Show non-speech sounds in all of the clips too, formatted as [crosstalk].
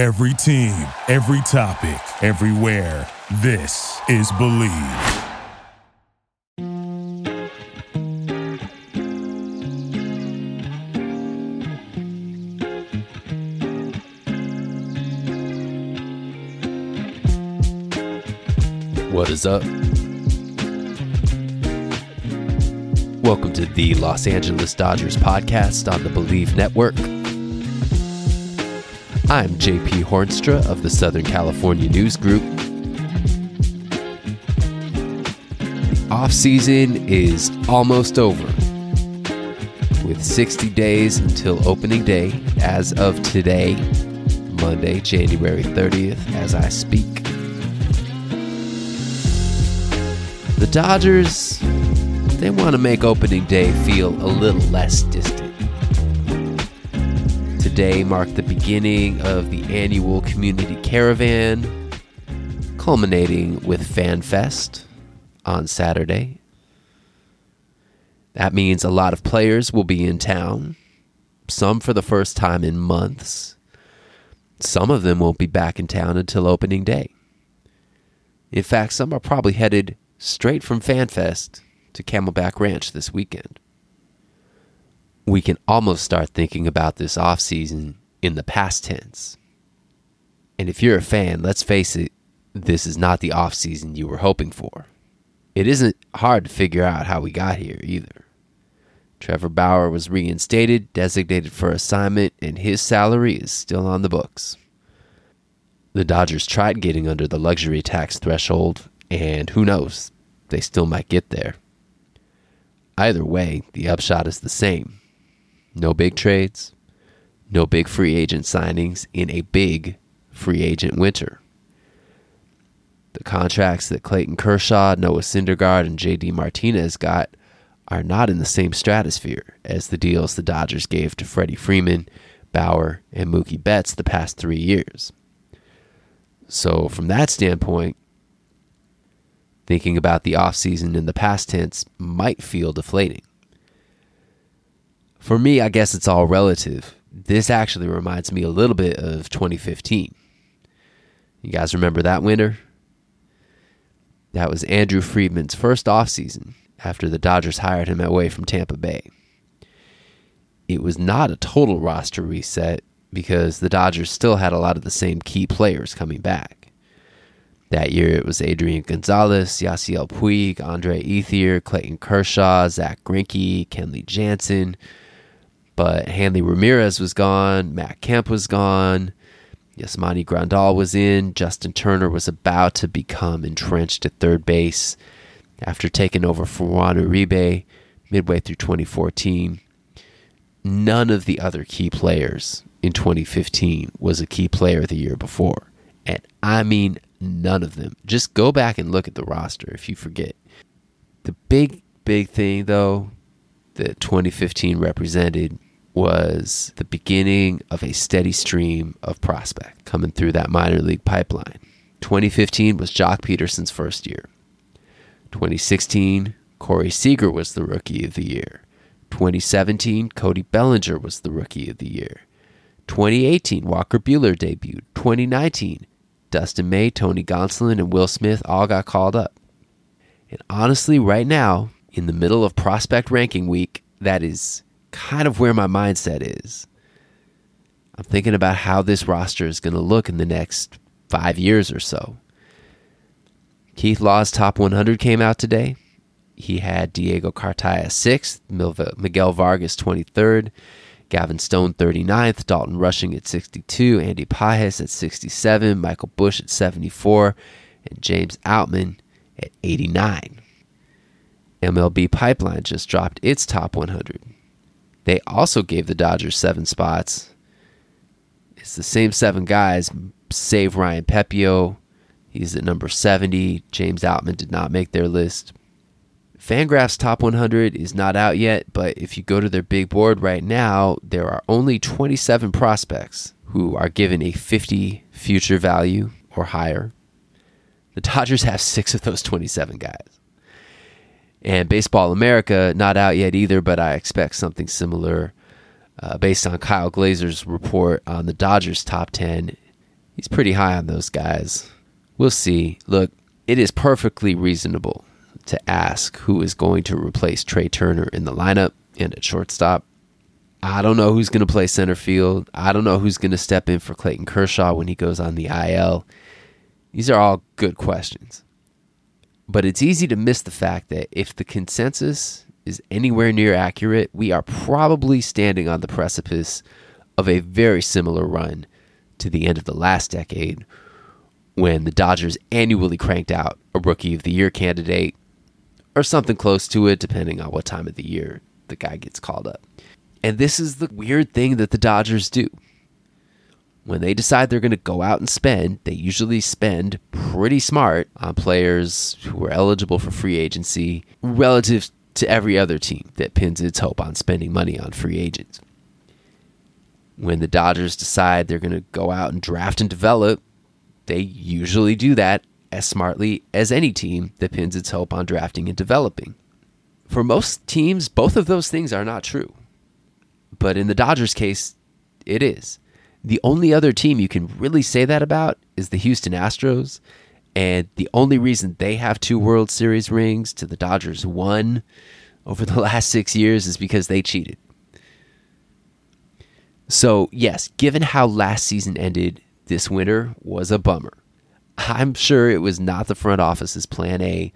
Every team, every topic, everywhere. This is Believe. What is up? Welcome to the Los Angeles Dodgers podcast on the Believe Network. I'm JP Hoornstra of the Southern California News Group. The off season is almost over, with 60 days until opening day as of today, Monday, January 30th, as I speak. The Dodgers, they want to make opening day feel a little less distant. Today marked the beginning of the annual community caravan, culminating with FanFest on Saturday. That means a lot of players will be in town, some for the first time in months. Some of them won't be back in town until opening day. In fact, some are probably headed straight from FanFest to Camelback Ranch this weekend. We can almost start thinking about this off season in the past tense. And if you're a fan, let's face it, this is not the off season you were hoping for. It isn't hard to figure out how we got here either. Trevor Bauer was reinstated, designated for assignment, and his salary is still on the books. The Dodgers tried getting under the luxury tax threshold and who knows, they still might get there. Either way, the upshot is the same. No big trades, no big free agent signings in a big free agent winter. The contracts that Clayton Kershaw, Noah Syndergaard, and JD Martinez got are not in the same stratosphere as the deals the Dodgers gave to Freddie Freeman, Bauer, and Mookie Betts the past three years. So, from that standpoint, thinking about the offseason in the past tense might feel deflating. For me, I guess it's all relative. This actually reminds me a little bit of 2015. You guys remember that winter? That was Andrew Friedman's first offseason after the Dodgers hired him away from Tampa Bay. It was not a total roster reset because the Dodgers still had a lot of the same key players coming back. That year it was Adrian Gonzalez, Yasiel Puig, Andre Ethier, Clayton Kershaw, Zack Greinke, Kenley Jansen. But Hanley Ramirez was gone, Matt Kemp was gone, Yasmani Grandal was in, Justin Turner was about to become entrenched at third base after taking over for Juan Uribe midway through 2014. None of the other key players in 2015 was a key player the year before. And I mean None of them. Just go back and look at the roster if you forget. The big, big thing, though, that 2015 represented was the beginning of a steady stream of prospect coming through that minor league pipeline. 2015 was Joc Pederson's first year. 2016, Corey Seager was the rookie of the year. 2017, Cody Bellinger was the rookie of the year. 2018, Walker Buehler debuted. 2019, Dustin May, Tony Gonsolin, and Will Smith all got called up. And honestly, right now, in the middle of prospect ranking week, that is kind of where my mindset is. I'm thinking about how this roster is going to look in the next five years or so. Keith Law's top 100 came out today. He had Diego Cartaya 6th, Miguel Vargas 23rd, Gavin Stone 39th, Dalton Rushing at 62, Andy Pages at 67, Michael Busch at 74, and James Outman at 89. MLB Pipeline just dropped its top 100. They also gave the Dodgers seven spots. It's the same seven guys, save Ryan Pepiot. He's at number 70. James Outman did not make their list. Fangraphs Top 100 is not out yet, but if you go to their big board right now, there are only 27 prospects who are given a 50 future value or higher. The Dodgers have six of those 27 guys. And Baseball America, not out yet either, but I expect something similar uh, based on Kyle Glaser's report on the Dodgers top 10 He's pretty high on those guys. We'll see. Look, it is perfectly reasonable to ask who is going to replace Trea Turner in the lineup and at shortstop. I don't know who's going to play center field. I don't know who's going to step in for Clayton Kershaw when he goes on the IL. These are all good questions. But it's easy to miss the fact that if the consensus is anywhere near accurate, we are probably standing on the precipice of a very similar run to the end of the last decade when the Dodgers annually cranked out a Rookie of the Year candidate or something close to it, depending on what time of the year the guy gets called up. And this is the weird thing that the Dodgers do. When they decide they're going to go out and spend, they usually spend pretty smart on players who are eligible for free agency relative to every other team that pins its hope on spending money on free agents. When the Dodgers decide they're going to go out and draft and develop, they usually do that as smartly as any team that pins its hope on drafting and developing. For most teams, both of those things are not true. But in the Dodgers case, it is. The only other team you can really say that about is the Houston Astros. And the only reason they have two World Series rings to the Dodgers one over the [laughs] last six years is because they cheated. So, yes, given how last season ended, this winter was a bummer. I'm sure it was not the front office's plan A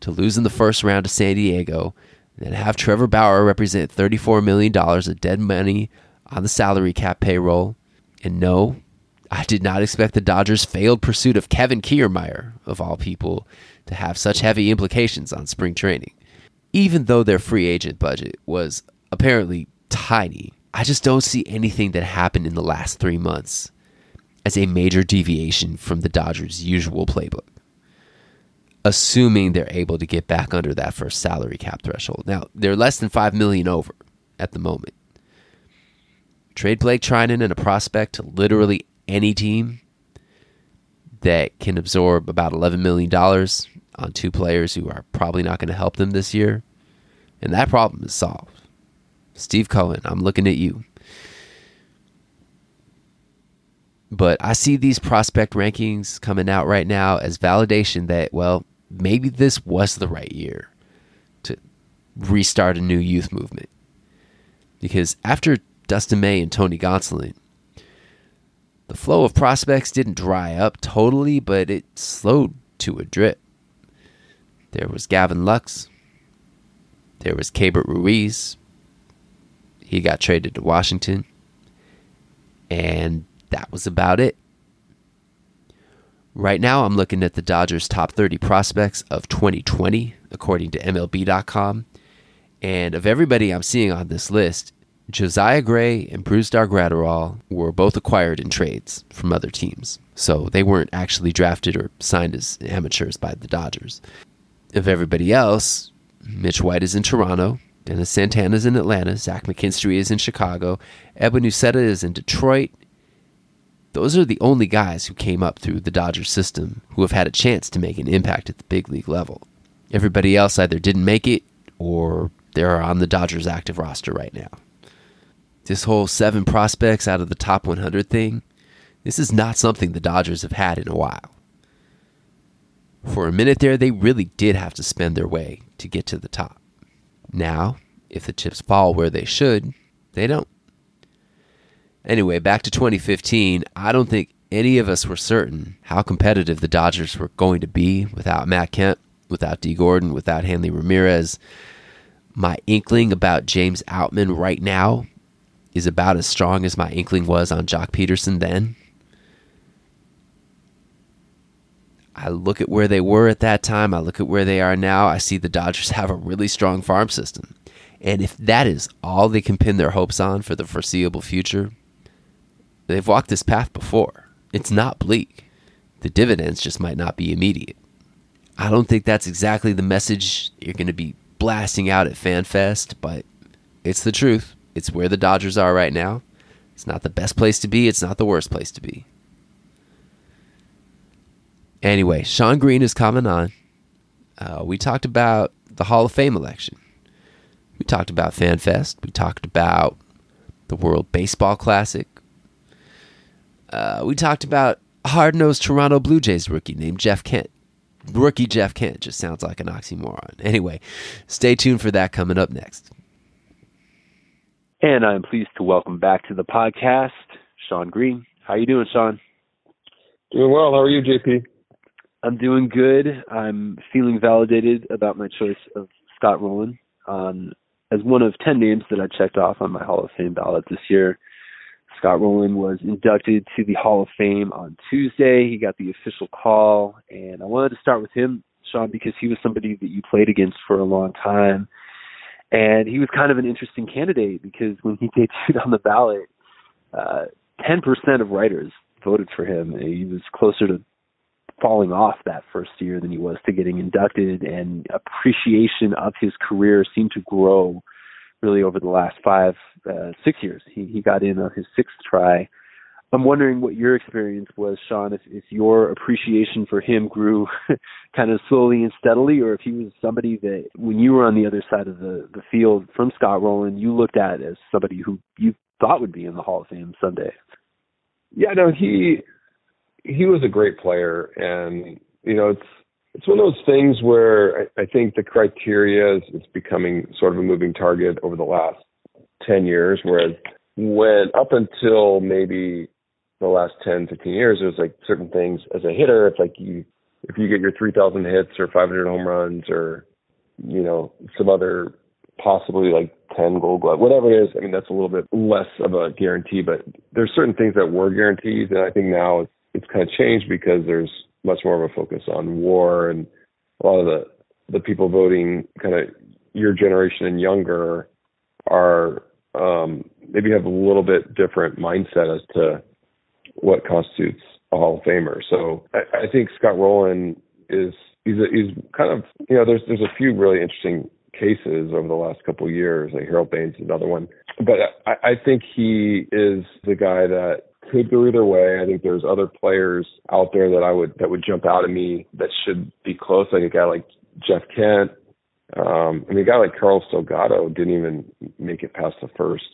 to lose in the first round to San Diego and have Trevor Bauer represent $34 million of dead money on the salary cap payroll. And no, I did not expect the Dodgers' failed pursuit of Kevin Kiermaier, of all people, to have such heavy implications on spring training. Even though their free agent budget was apparently tiny, I just don't see anything that happened in the last three months as a major deviation from the Dodgers' usual playbook, assuming they're able to get back under that first salary cap threshold. Now, they're less than 5 million over at the moment. Trade Blake Treinen and a prospect to literally any team that can absorb about $11 million on two players who are probably not going to help them this year. And that problem is solved. Steve Cohen, I'm looking at you. But I see these prospect rankings coming out right now as validation that, well, maybe this was the right year to restart a new youth movement. Because after Dustin May and Tony Gonsolin, the flow of prospects didn't dry up totally, but it slowed to a drip. There was Gavin Lux. There was Keibert Ruiz. He got traded to Washington. And that was about it. Right now, I'm looking at the Dodgers' top 30 prospects of 2020, according to MLB.com. And of everybody I'm seeing on this list, Josiah Gray and Brusdar Graterol were both acquired in trades from other teams. So they weren't actually drafted or signed as amateurs by the Dodgers. Of everybody else, Mitch White is in Toronto, Dennis Santana is in Atlanta, Zach McKinstry is in Chicago, Edwin Uceta is in Detroit, those are the only guys who came up through the Dodgers system who have had a chance to make an impact at the big league level. Everybody else either didn't make it or they're on the Dodgers active roster right now. This whole seven prospects out of the top 100 thing, this is not something the Dodgers have had in a while. For a minute there, they really did have to spend their way to get to the top. Now, if the chips fall where they should, they don't. Anyway, back to 2015, I don't think any of us were certain how competitive the Dodgers were going to be without Matt Kemp, without Dee Gordon, without Hanley Ramirez. My inkling about James Outman right now is about as strong as my inkling was on Joc Pederson then. I look at where they were at that time. I look at where they are now. I see the Dodgers [laughs] have a really strong farm system. And if that is all they can pin their hopes on for the foreseeable future, They've walked this path before. It's not bleak. The dividends just might not be immediate. I don't think that's exactly the message you're going to be blasting out at FanFest, but it's the truth. It's where the Dodgers are right now. It's not the best place to be, it's not the worst place to be. Anyway, Shawn Green is coming on. Uh, we talked about the Hall of Fame election. We talked about FanFest. We talked about the World Baseball Classic. Uh, we talked about hard nosed Toronto Blue Jays rookie named Jeff Kent. Rookie Jeff Kent just sounds like an oxymoron. Anyway, stay tuned for that coming up next. And I'm pleased to welcome back to the podcast Shawn Green. How you doing, Shawn? Doing well. How are you, JP? I'm doing good. I'm feeling validated about my choice of Scott Rolen um, as one of 10 names that I checked off on my Hall of Fame ballot this year. Scott Rolen was inducted to the Hall of Fame on Tuesday. He got the official call, and I wanted to start with him, Shawn, because he was somebody that you played against for a long time. And he was kind of an interesting candidate because when he [laughs] debuted on the ballot, uh, 10% of writers voted for him. He was closer to falling off that first year than he was to getting inducted, and appreciation of his career seemed to grow really over the last five, uh, six years. He he got in on his sixth try. I'm wondering what your experience was, Shawn. If, if your appreciation for him grew [laughs] kind of slowly and steadily, or if he was somebody that, when you were on the other side of the the field from Scott Rolen, you looked at as somebody who you thought would be in the Hall of Fame someday. Yeah, no, he he was a great player, and you know, it's it's one of those things where I, I think the criteria is, is becoming sort of a moving target over the last ten years, whereas when up until maybe the last 10, 15 years, it was like certain things as a hitter, it's like you if you get your 3,000 hits or 500 home runs or you know some other possibly like 10 gold glove, whatever it is. I mean, that's a little bit less of a guarantee, but there's certain things that were guarantees. And I think now it's, it's kind of changed because there's much more of a focus on war and a lot of the, the people voting kind of your generation and younger are, um, maybe have a little bit different mindset as to what constitutes a Hall of Famer. So I, I think Scott Rolen is, he's, a, he's kind of, you know, there's, there's a few really interesting cases over the last couple of years. Like Harold Baines is another one. But I, I think he is the guy that could go either way. I think there's other players out there that I would that would jump out at me that should be close. Like a guy like Jeff Kent. Um, I mean, a guy like Carlos Delgado didn't even make it past the first.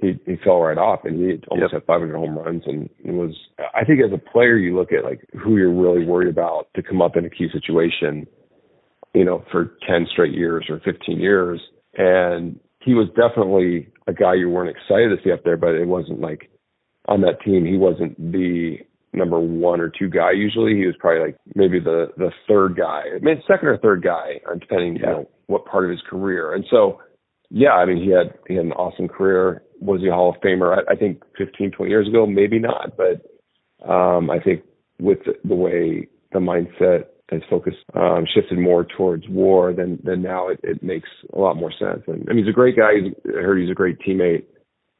He he fell right off, and he almost yep. had 500 home runs. And it was, I think, as a player, you look at like who you're really worried about to come up in a key situation you know, for 10 straight years or 15 years. And he was definitely a guy you weren't excited to see up there, but it wasn't like on that team, he wasn't the number one or two guy usually. He was probably like maybe the the third guy, I mean second or third guy, uh, depending yeah. you know what part of his career. And so, yeah, I mean he had he had an awesome career. Was he a Hall of Famer? I, I think 15, 20 years ago, maybe not, but um, I think with the, the way the mindset has focused um, shifted more towards war, then then now it, it makes a lot more sense. And I mean, he's a great guy. He's, I heard he's a great teammate.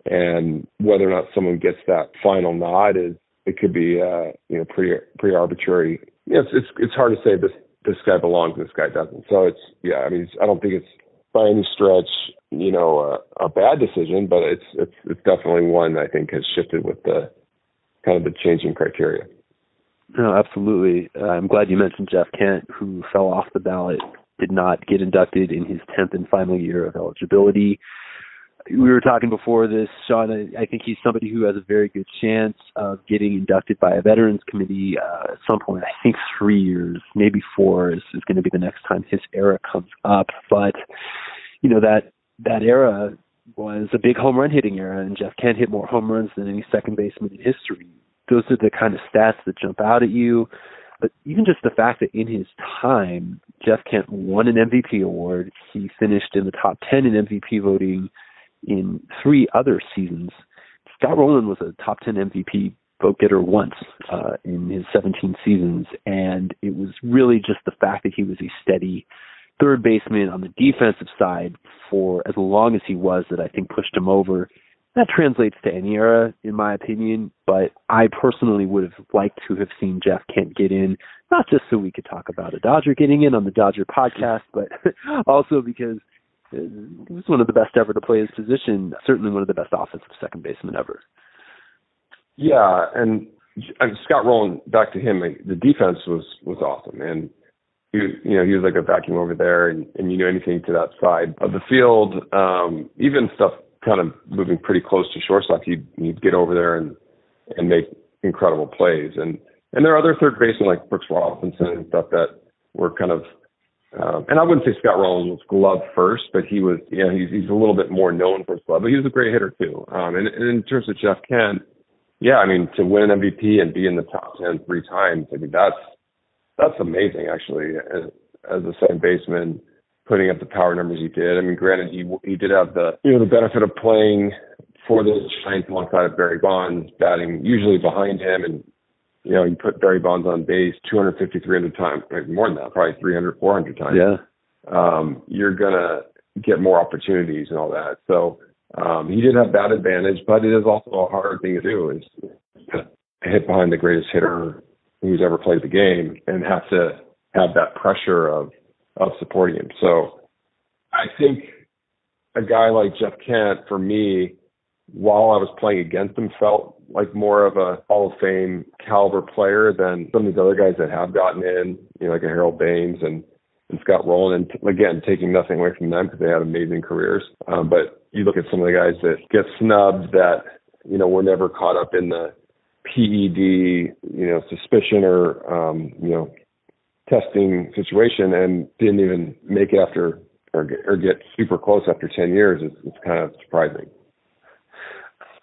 And whether or not someone gets that final nod is it could be uh, you know pretty pretty arbitrary. You know, it's it's it's hard to say this this guy belongs this guy doesn't. So it's yeah. I mean, I don't think it's by any stretch you know a, a bad decision, but it's it's it's definitely one I think has shifted with the kind of the changing criteria. No, absolutely. Uh, I'm glad you mentioned Jeff Kent, who fell off the ballot, did not get inducted in his 10th and final year of eligibility. We were talking before this, Shawn. I, think he's somebody who has a very good chance of getting inducted by a Veterans Committee uh, at some point. I think three years, maybe four, is, is going to be the next time his era comes up. But you know that that era was a big home run hitting era, and Jeff Kent hit more home runs than any second baseman in history those are the kind of stats that jump out at you. But even just the fact that in his time, Jeff Kent won an MVP award. He finished in the top 10 in MVP voting in three other seasons. Scott Rolen was a top 10 MVP vote getter once uh, in his 17 seasons. And it was really just the fact that he was a steady third baseman on the defensive side for as long as he was that I think pushed him over that translates to any era, in my opinion. But I personally would have liked to have seen Jeff Kent get in, not just so we could talk about a Dodger getting in on the Dodger podcast, [laughs] but also because uh, he was one of the best ever to play his position. Certainly one of the best offensive second basemen ever. Yeah, and, and Scott Rolen, back to him, the defense was was awesome, and he, you know, he was like a vacuum over there, and, and you knew anything to that side of the field, um, even stuff kind of moving pretty close to shortstop, he'd, he'd get over there and and make incredible plays. And And there are other third basemen like Brooks Robinson and stuff that were kind of um, and I wouldn't say Scott Rolen was glove first, but he was, you know, he's, he's a little bit more known for his glove, but he was a great hitter too. Um, and, and in terms of Jeff Kent, yeah, I mean, to win an MVP and be in the top 10 three times, I mean, that's, that's amazing actually as, as a second baseman putting up the power numbers he did. I mean, granted, he, he did have the, you know, the benefit of playing for the Giants alongside of Barry Bonds, batting usually behind him and you know, you put Barry Bonds on base 250, 300 times, maybe more than that, probably 300, 400 times. Yeah. Um, you're gonna get more opportunities and all that. So um, he did have that advantage, but it is also a hard thing to do is hit behind the greatest hitter who's ever played the game and have to have that pressure of of supporting him. So I think a guy like Jeff Kent, for me, while I was playing against him, felt like more of a Hall of Fame caliber player than some of these other guys that have gotten in, you know, like a Harold Baines and, and Scott Rolen. And again, taking nothing away from them because they had amazing careers. Um, but you look at some of the guys that get snubbed that, you know, were never caught up in the PED, you know, suspicion or, um, you know, testing situation and didn't even make it after or get, or get super close after 10 years is, is kind of surprising.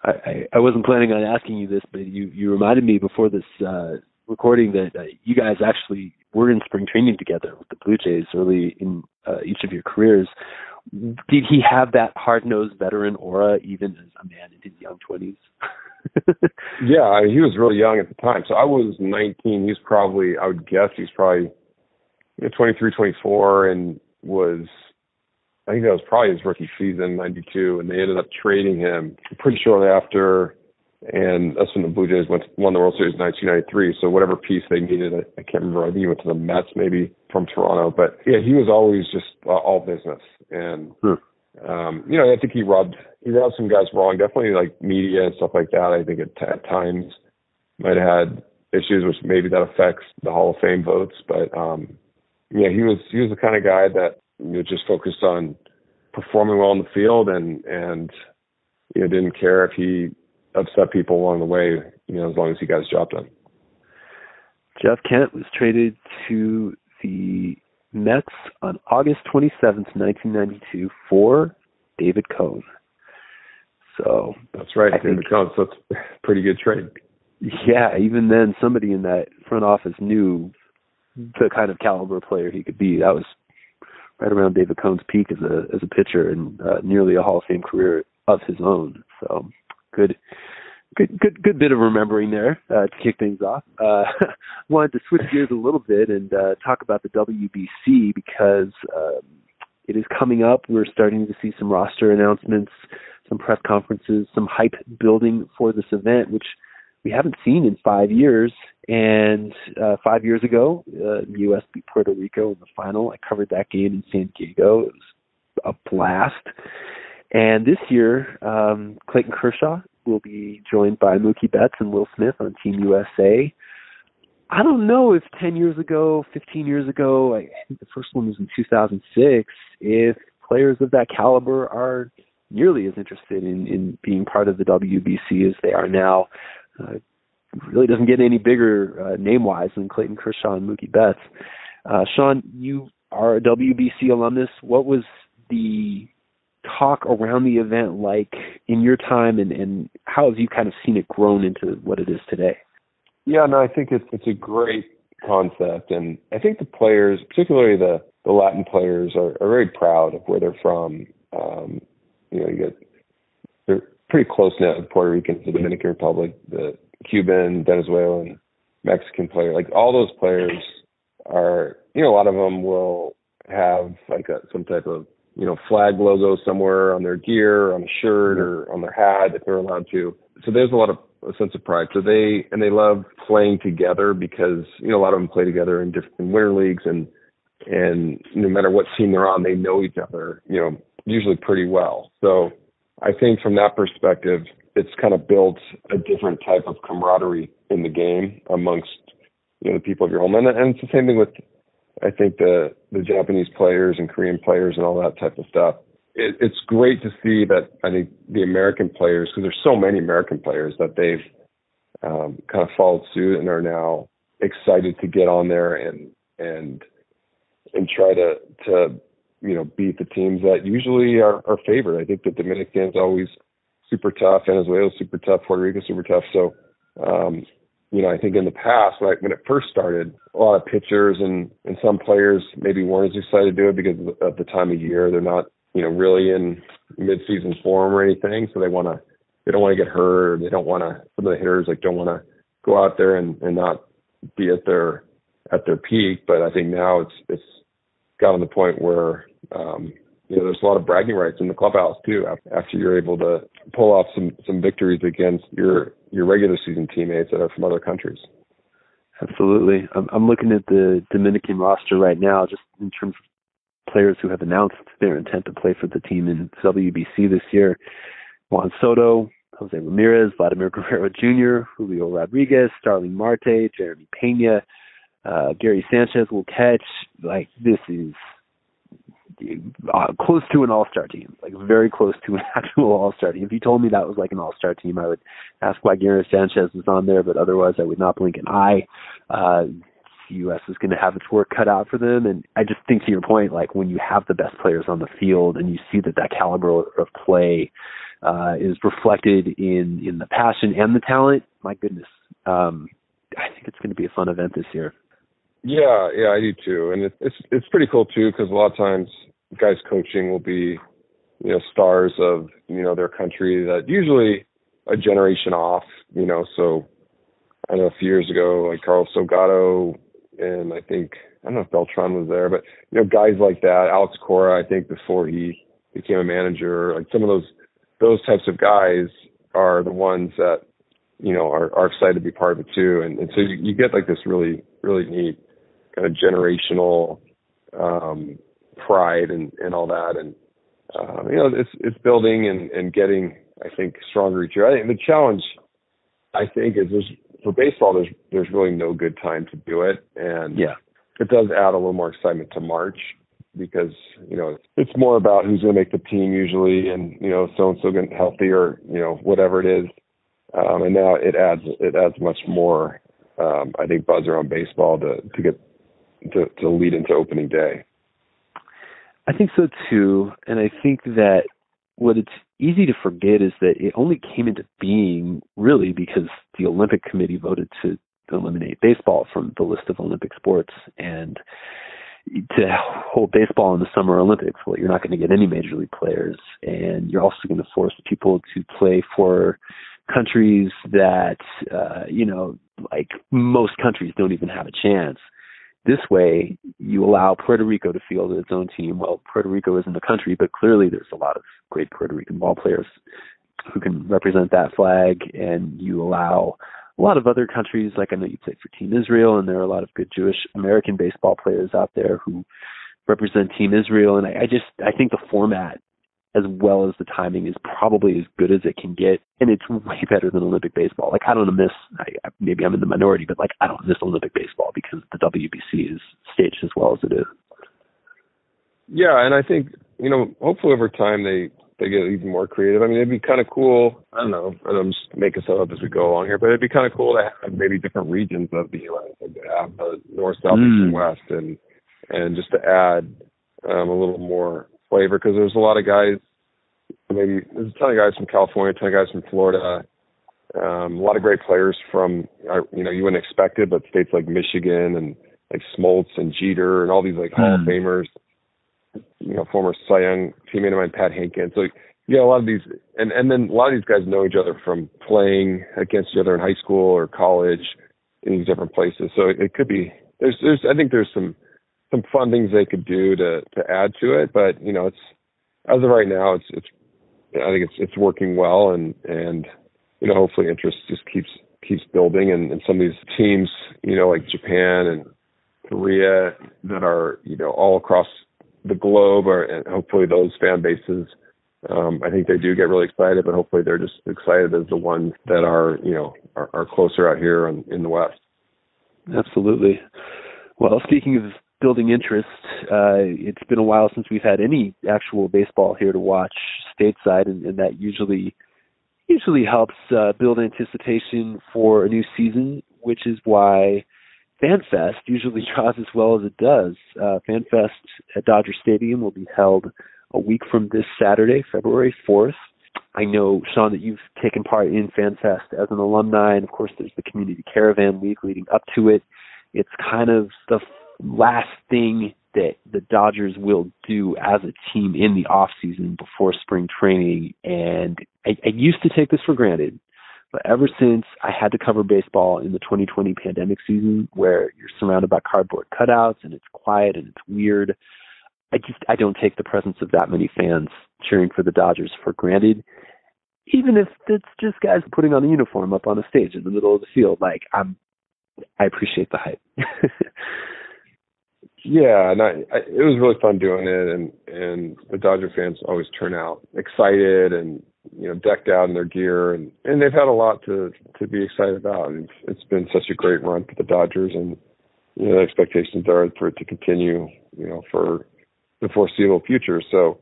I, I wasn't planning on asking you this, but you you reminded me before this uh, recording that uh, you guys actually were in spring training together with the Blue Jays early in uh, each of your careers. Did he have that hard nosed veteran aura even as a man in his young twenties? [laughs] yeah, he was really young at the time. So I was 19. He was probably, I would guess, he's probably you know, 23, 24, and was I think that was probably his rookie season, '92, and they ended up trading him pretty shortly after. And that's when the Blue Jays went won the World Series in 1993. So whatever piece they needed, I, I can't remember. I think he went to the Mets, maybe from Toronto. But yeah, he was always just uh, all business, and hmm. Um, you know, I think he rubbed he rubbed some guys wrong. Definitely like media and stuff like that. I think at, at times might have had issues, which maybe that affects the Hall of Fame votes. But um, yeah, he was he was the kind of guy that you know, just focused on performing well in the field and and you know didn't care if he upset people along the way, you know, as long as he got his job done. Jeff Kent was traded to Mets on August 27th, 1992 for David Cone. So that's right, I David think, Cone. So it's a pretty good trade. Yeah, even then, somebody in that front office knew the kind of caliber player he could be. That was right around David Cone's peak as a as a pitcher and uh, nearly a Hall of Fame career of his own. So good. Good, good, good bit of remembering there uh, to kick things off. Uh, [laughs] wanted to switch gears a little bit and uh, talk about the WBC because um, it is coming up. We're starting to see some roster announcements, some press conferences, some hype building for this event, which we haven't seen in five years. And uh, five years ago, uh, U.S. beat Puerto Rico in the final. I covered that game in San Diego. It was a blast. And this year, um, Clayton Kershaw will be joined by Mookie Betts and Will Smith on Team USA. I don't know if 10 years ago, 15 years ago, I think the first one was in 2006, if players of that caliber are nearly as interested in, in being part of the WBC as they are now uh, really doesn't get any bigger uh, name wise than Clayton Kershaw and Mookie Betts. Uh, Shawn, you are a WBC alumnus. What was the talk around the event like in your time, and, and how have you kind of seen it grown into what it is today? Yeah, no, I think it's it's a great concept, and I think the players, particularly the the Latin players, are, are very proud of where they're from. Um, you know, you get they're pretty close now with Puerto Ricans, the Dominican Republic, the Cuban, Venezuelan, Mexican player. Like all those players are, you know, a lot of them will have like a, some type of, you know, flag logo somewhere on their gear, on a shirt, or on their hat if they're allowed to. So there's a lot of a sense of pride. So they and they love playing together because you know a lot of them play together in different in winter leagues and and no matter what team they're on, they know each other, you know, usually pretty well. So I think from that perspective, it's kind of built a different type of camaraderie in the game amongst you know the people of your home, and, and it's the same thing with I think the the Japanese players and Korean players and all that type of stuff. It, it's great to see that I think the American players, because there's so many American players that they've um, kind of followed suit and are now excited to get on there and and and try to to you know beat the teams that usually are, are favored. I think the Dominican's always super tough, Venezuela's super tough, Puerto Rico's super tough. So um, you know, I think in the past, like when it first started, a lot of pitchers and and some players maybe weren't as excited to do it because of the time of year. They're not, you know, really in mid-season form or anything, so they want to, they don't want to get hurt. They don't want to. Some of the hitters like don't want to go out there and and not be at their at their peak. But I think now it's it's gotten to the point where um, you know there's a lot of bragging rights in the clubhouse too after you're able to pull off some some victories against your your regular season teammates that are from other countries. Absolutely. I'm, I'm looking at the Dominican roster right now, just in terms of players who have announced their intent to play for the team in WBC this year. Juan Soto, Jose Ramirez, Vladimir [laughs] Guerrero Jr., Julio Rodriguez, Starling Marte, Jeremy Pena, uh, Gary Sanchez will catch. Like this is uh, close to an all-star team, like very close to an [laughs] actual all-star team. If you told me that was like an all-star team, I would ask why Gary Sanchez was on there, but otherwise I would not blink an eye. Uh, the U.S. is going to have its work cut out for them, and I just think to your point, like when you have the best players on the field and you see that that caliber of play uh, is reflected in in the passion and the talent, my goodness, um, I think it's going to be a fun event this year. Yeah, yeah, I do too, and it's it's it's pretty cool too because a lot of times guys coaching will be, you know, stars of you know their country that usually a generation off, you know. So I don't know a few years ago, like Carlos Salgado, and I think I don't know if Beltran was there, but you know, guys like that, Alex Cora, I think before he became a manager, like some of those those types of guys are the ones that you know are, are excited to be part of it too, and, and so you, you get like this really really neat kind of generational um, pride and, and all that. And uh, you know, it's it's building and, and getting, I think, stronger each year. I think the challenge, I think, is there's for baseball. There's there's really no good time to do it, and yeah, it does add a little more excitement to March because you know it's more about who's going to make the team usually, and you know so and so getting healthy or you know whatever it is. Um, and now it adds it adds much more, um, I think, buzz around baseball to to get to, to lead into opening day. I think so too, and I think that what it's easy to forget is that it only came into being really because the Olympic Committee voted to eliminate baseball from the list of Olympic sports and to hold baseball in the Summer Olympics. Well, you're not going to get any major league players, and you're also going to force people to play for countries that, uh, you know, like most countries don't even have a chance. This way, you allow Puerto Rico to field its own team. Well, Puerto Rico isn't the country, but clearly there's a lot of great Puerto Rican ball players who can represent that flag, and you allow a lot of other countries, like I know you played for Team Israel, and there are a lot of good Jewish American baseball players out there who represent Team Israel. And I, I just I think the format as well as the timing is probably as good as it can get, and it's way better than Olympic baseball. Like I don't miss, I, maybe I'm in the minority, but like I don't miss Olympic baseball because the WBC is staged as well as it is. Yeah, and I think you know, hopefully over time they they get even more creative. I mean, it'd be kind of cool. I don't know. I'm just making stuff up as we go along here, but it'd be kind of cool to have maybe different regions of the U.S. Like to have the north, south, mm. east, and west, and and just to add um, a little more flavor because there's a lot of guys maybe there's a ton of guys from California, a ton of guys from Florida, um, a lot of great players from uh, you know you wouldn't expect it, but states like Michigan and like Smoltz and Jeter and all these like Hall of hmm. Famers, you know, former Cy Young teammate of mine, Pat Hentgen. So you got a lot of these, and and then a lot of these guys know each other from playing against each other in high school or college in these different places. So it, it could be there's there's I think there's some some fun things they could do to to add to it, but you know it's as of right now it's it's I think it's it's working well, and and you know hopefully interest just keeps keeps building, and, and some of these teams, you know, like Japan and Korea that are you know all across the globe, are, and hopefully those fan bases. Um, I think they do get really excited, but hopefully they're just excited as the ones that are, you know, are, are closer out here in, in the West. Absolutely. Well, speaking of building interest. Uh, it's been a while since we've had any actual baseball here to watch stateside, and, and that usually usually helps uh, build anticipation for a new season, which is why FanFest usually [laughs] draws as well as it does. Uh, FanFest at Dodger Stadium will be held a week from this Saturday, February 4th. I know, Shawn, that you've taken part in FanFest as an alumni, and of course, there's the Community Caravan Week leading up to it. It's kind of the last thing that the Dodgers will do as a team in the off season before spring training. And I, I used to take this for granted, but ever since I had to cover baseball in the 2020 pandemic season, where you're surrounded by cardboard cutouts and it's quiet and it's weird, I just I don't take the presence of that many fans cheering for the Dodgers for granted. Even if it's just guys putting on a uniform up on a stage in the middle of the field, like I'm, I appreciate the hype. [laughs] yeah, and I, I, it was really fun doing it, and and the Dodger fans always turn out excited and you know decked out in their gear, and and they've had a lot to to be excited about. And it's, been such a great run for the Dodgers, and you know the expectations are for it to continue, you know, for the foreseeable future. So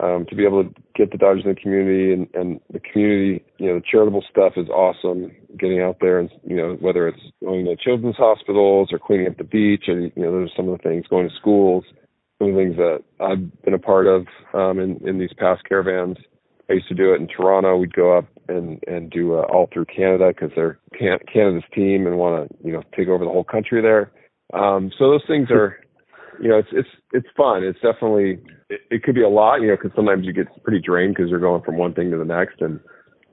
um, to be able to get the Dodgers in the community and, and the community, you know, the charitable stuff is awesome. Getting out there and you know whether it's going to children's hospitals or cleaning up the beach, and you know, those are some of the things. Going to schools, some of the things that I've been a part of um, in in these past caravans. I used to do it in Toronto. We'd go up and and do uh, all through Canada because they're can- Canada's team and want to you know take over the whole country there. Um, so those things are you know, it's it's it's fun. It's definitely it, it could be a lot, you know, because sometimes you get pretty drained because you're going from one thing to the next, and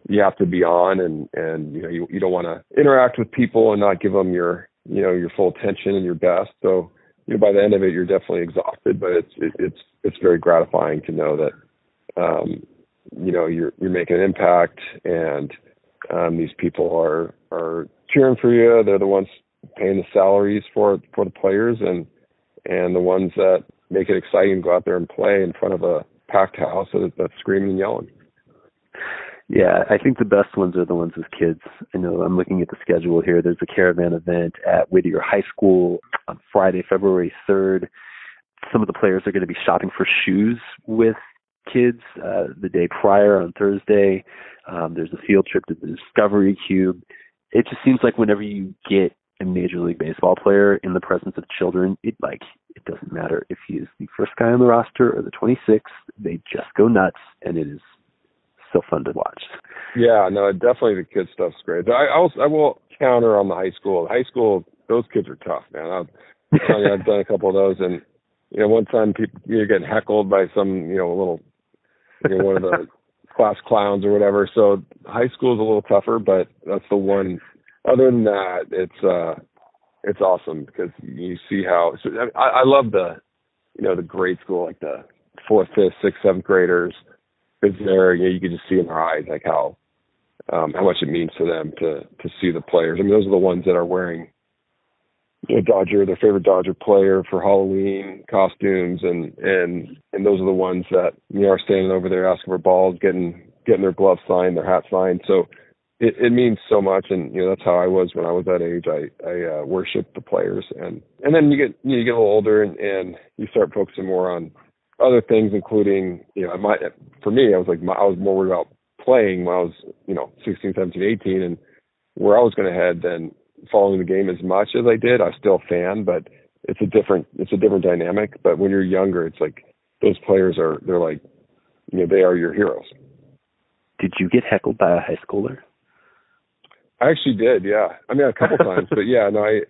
you have to be on, and and you know, you you don't want to interact with people and not give them your you know your full attention and your best. So you know, by the end of it, you're definitely exhausted, but it's it, it's it's very gratifying to know that um, you know you're you're making an impact, and um, these people are are cheering for you. They're the ones paying the salaries for for the players, and and the ones that make it exciting go out there and play in front of a packed house that's screaming and yelling. Yeah, I think the best ones are the ones with kids. I know I'm looking at the schedule here. There's a caravan event at Whittier High School on Friday, February 3rd. Some of the players are going to be shopping for shoes with kids uh, the day prior on Thursday. Um, there's a field trip to the Discovery Cube. It just seems like whenever you get a major league baseball player in the presence of children, it like it doesn't matter if he is the first guy on the roster or the 26th. They just go nuts, and it is so fun to watch. Yeah, no, definitely the kid stuff's great. I I, also, I will counter on the high school. The high school, those kids are tough, man. I've, I've done a couple of those, and you know, one time people you're getting heckled by some, you know, a little, you know, one of the [laughs] class clowns or whatever. So high school is a little tougher, but that's the one other than that, it's uh, it's awesome because you see how. So, I, I love the, you know, the grade school like the fourth, fifth, sixth, seventh graders. Because they're, you know, you can just see in their eyes like how, um, how much it means to them to to see the players. I mean, those are the ones that are wearing a Dodger, their favorite Dodger player for Halloween costumes, and and and those are the ones that you know are standing over there asking for balls, getting getting their gloves signed, their hat signed. So it, it means so much, and you know that's how I was when I was that age. I I uh, worshiped the players, and and then you get you, know, you get a little older, and and you start focusing more on other things, including you know my for me I was like my, I was more worried about playing when I was you know 16, 17, 18, and where I was going to head than following the game as much as I did. I still a fan, but it's a different it's a different dynamic. But when you're younger, it's like those players are they're like you know they are your heroes. Did you get heckled by a high schooler? I actually did, yeah. I mean, a couple [laughs] times, but yeah, no, I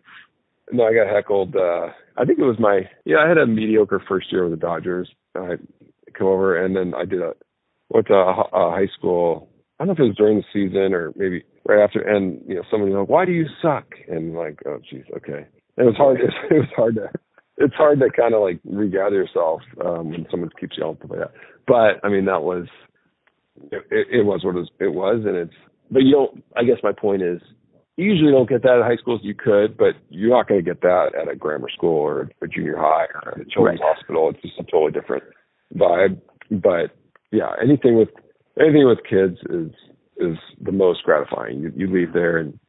no, I got heckled. uh I think it was my yeah. I had a mediocre first year with the Dodgers. I come over and then I did a went to a, a high school. I don't know if it was during the season or maybe right after. And you know, someone like, "Why do you suck?" And like, oh, geez, okay. And It was hard. [laughs] It was hard to. It's hard to kind of like regather yourself um, when someone keeps yelling like that. But I mean, that was it, it was what it was, it was, and it's but you don't. I guess my point is, you usually don't get that at high schools. You could, but you're not going to get that at a grammar school or a junior high or a children's right. hospital. It's just a totally different vibe. But yeah, anything with anything with kids is is the most gratifying. You, you leave there and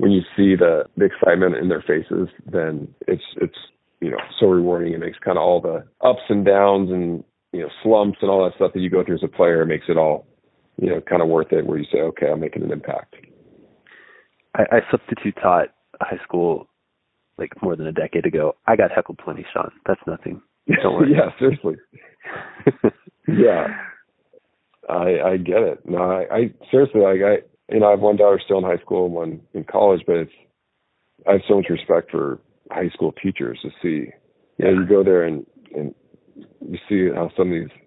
when you see the the excitement in their faces, then it's it's you know so rewarding. It makes kind of all the ups and downs and you know slumps and all that stuff that you go through as a player. It makes it all you know, kind of worth it where you say, okay, I'm making an impact. I, I substitute taught high school like more than a decade ago. I got heckled plenty, Shawn. That's nothing. Don't worry. [laughs] yeah, seriously. [laughs] yeah, I I get it. No, I, I seriously like I you know I have one daughter still in high school and one in college, but it's I have so much respect for high school teachers to see. Yeah. You, know, you go there and and you see how some of these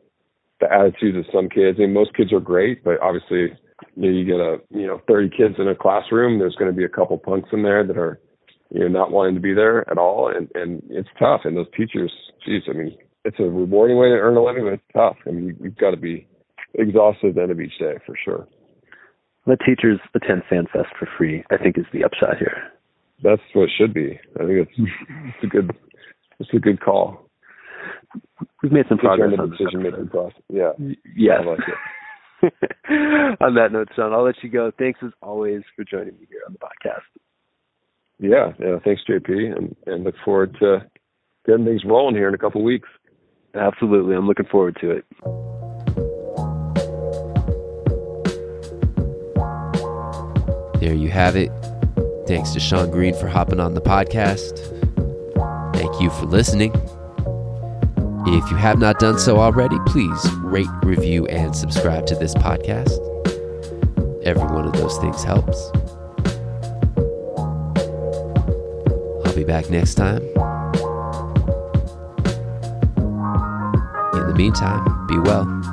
the attitudes of some kids. I mean, most kids are great, but obviously, you know, you get a you know 30 kids in a classroom. There's going to be a couple punks in there that are you know not wanting to be there at all, and and it's tough. And those teachers, geez, I mean, it's a rewarding way to earn a living, but it's tough. I mean, you, you've got to be exhausted at the end of each day for sure. Let teachers attend FanFest for free. I think is the upshot here. That's what it should be. I think it's it's a good it's a good call. We've made some progress on the decision making process. Yeah. Yes. [laughs] on that note, Shawn, I'll let you go. Thanks as always for joining me here on the podcast. Yeah, yeah. Thanks, JP, and and look forward to getting things rolling here in a couple of weeks. Absolutely, I'm looking forward to it. There you have it. Thanks to Shawn Green for hopping on the podcast. Thank you for listening. If you have not done so already, please rate, review, and subscribe to this podcast. Every one of those things helps. I'll be back next time. In the meantime, be well.